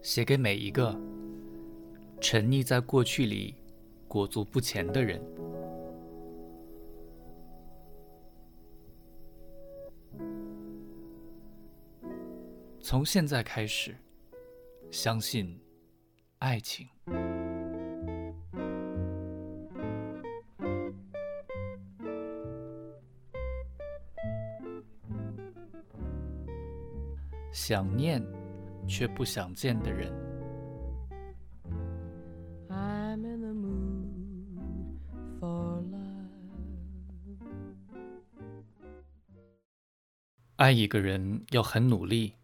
写给每一个沉溺在过去里裹足不前的人。从现在开始，相信爱情。想念却不想见的人。爱一个人要很努力，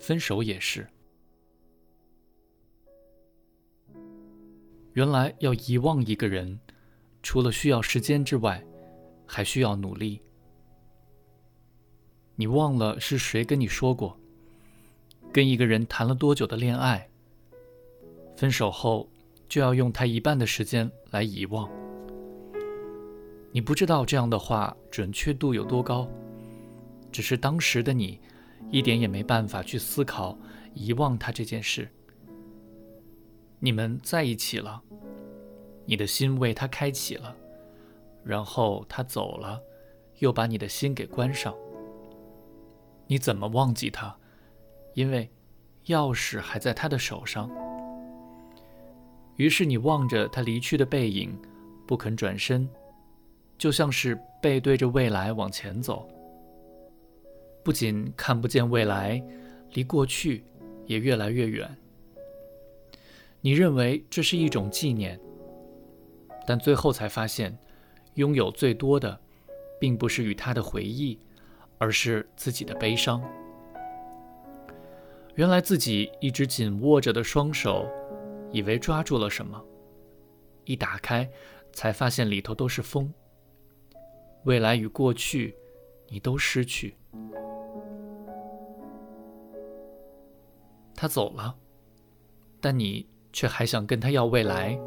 分手也是。原来要遗忘一个人，除了需要时间之外，还需要努力。你忘了是谁跟你说过，跟一个人谈了多久的恋爱，分手后就要用他一半的时间来遗忘。你不知道这样的话准确度有多高，只是当时的你一点也没办法去思考遗忘他这件事。你们在一起了，你的心为他开启了，然后他走了，又把你的心给关上。你怎么忘记他？因为钥匙还在他的手上。于是你望着他离去的背影，不肯转身，就像是背对着未来往前走。不仅看不见未来，离过去也越来越远。你认为这是一种纪念，但最后才发现，拥有最多的，并不是与他的回忆。而是自己的悲伤。原来自己一直紧握着的双手，以为抓住了什么，一打开，才发现里头都是风。未来与过去，你都失去。他走了，但你却还想跟他要未来，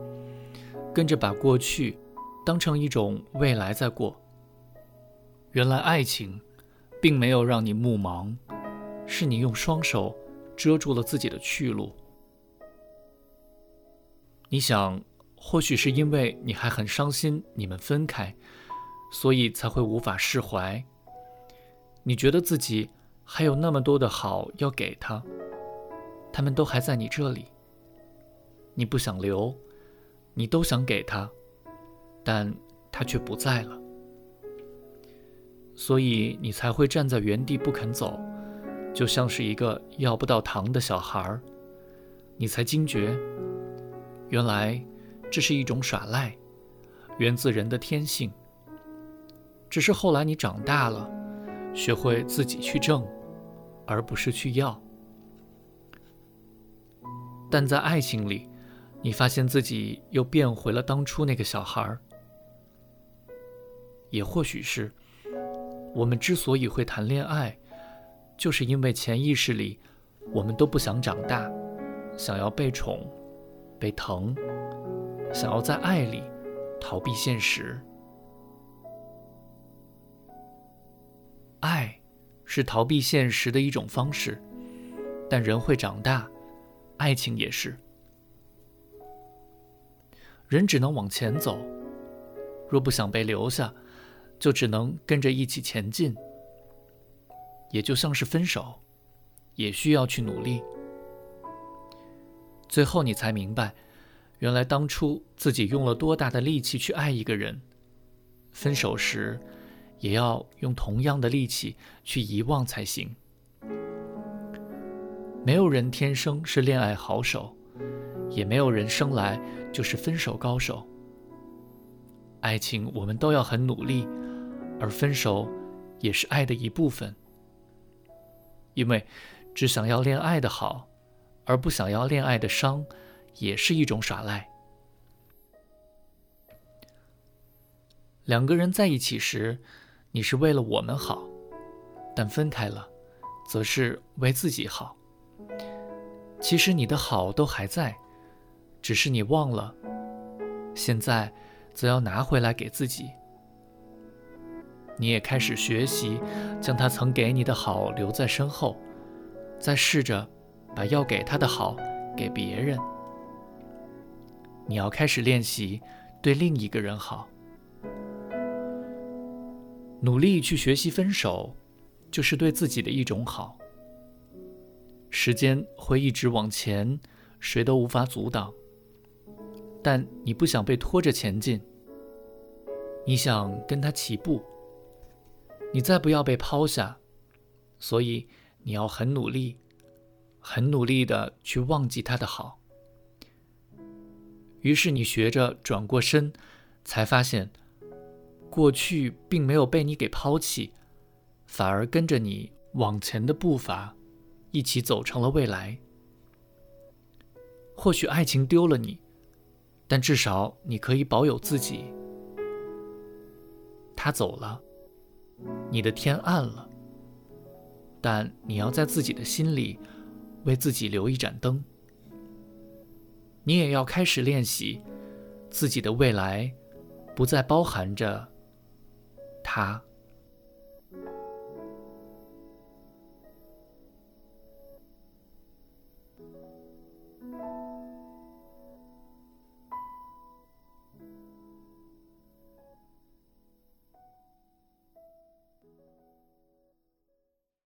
跟着把过去当成一种未来在过。原来爱情。并没有让你目盲，是你用双手遮住了自己的去路。你想，或许是因为你还很伤心，你们分开，所以才会无法释怀。你觉得自己还有那么多的好要给他，他们都还在你这里。你不想留，你都想给他，但他却不在了。所以你才会站在原地不肯走，就像是一个要不到糖的小孩儿。你才惊觉，原来这是一种耍赖，源自人的天性。只是后来你长大了，学会自己去挣，而不是去要。但在爱情里，你发现自己又变回了当初那个小孩儿。也或许是。我们之所以会谈恋爱，就是因为潜意识里，我们都不想长大，想要被宠、被疼，想要在爱里逃避现实。爱是逃避现实的一种方式，但人会长大，爱情也是。人只能往前走，若不想被留下。就只能跟着一起前进，也就像是分手，也需要去努力。最后你才明白，原来当初自己用了多大的力气去爱一个人，分手时也要用同样的力气去遗忘才行。没有人天生是恋爱好手，也没有人生来就是分手高手。爱情我们都要很努力。而分手也是爱的一部分，因为只想要恋爱的好，而不想要恋爱的伤，也是一种耍赖。两个人在一起时，你是为了我们好，但分开了，则是为自己好。其实你的好都还在，只是你忘了，现在则要拿回来给自己。你也开始学习，将他曾给你的好留在身后，再试着把要给他的好给别人。你要开始练习对另一个人好，努力去学习分手，就是对自己的一种好。时间会一直往前，谁都无法阻挡。但你不想被拖着前进，你想跟他齐步，你再不要被抛下，所以你要很努力，很努力的去忘记他的好。于是你学着转过身，才发现，过去并没有被你给抛弃，反而跟着你往前的步伐，一起走成了未来。或许爱情丢了你，但至少你可以保有自己。他走了，你的天暗了，但你要在自己的心里，为自己留一盏灯。你也要开始练习，自己的未来不再包含着他。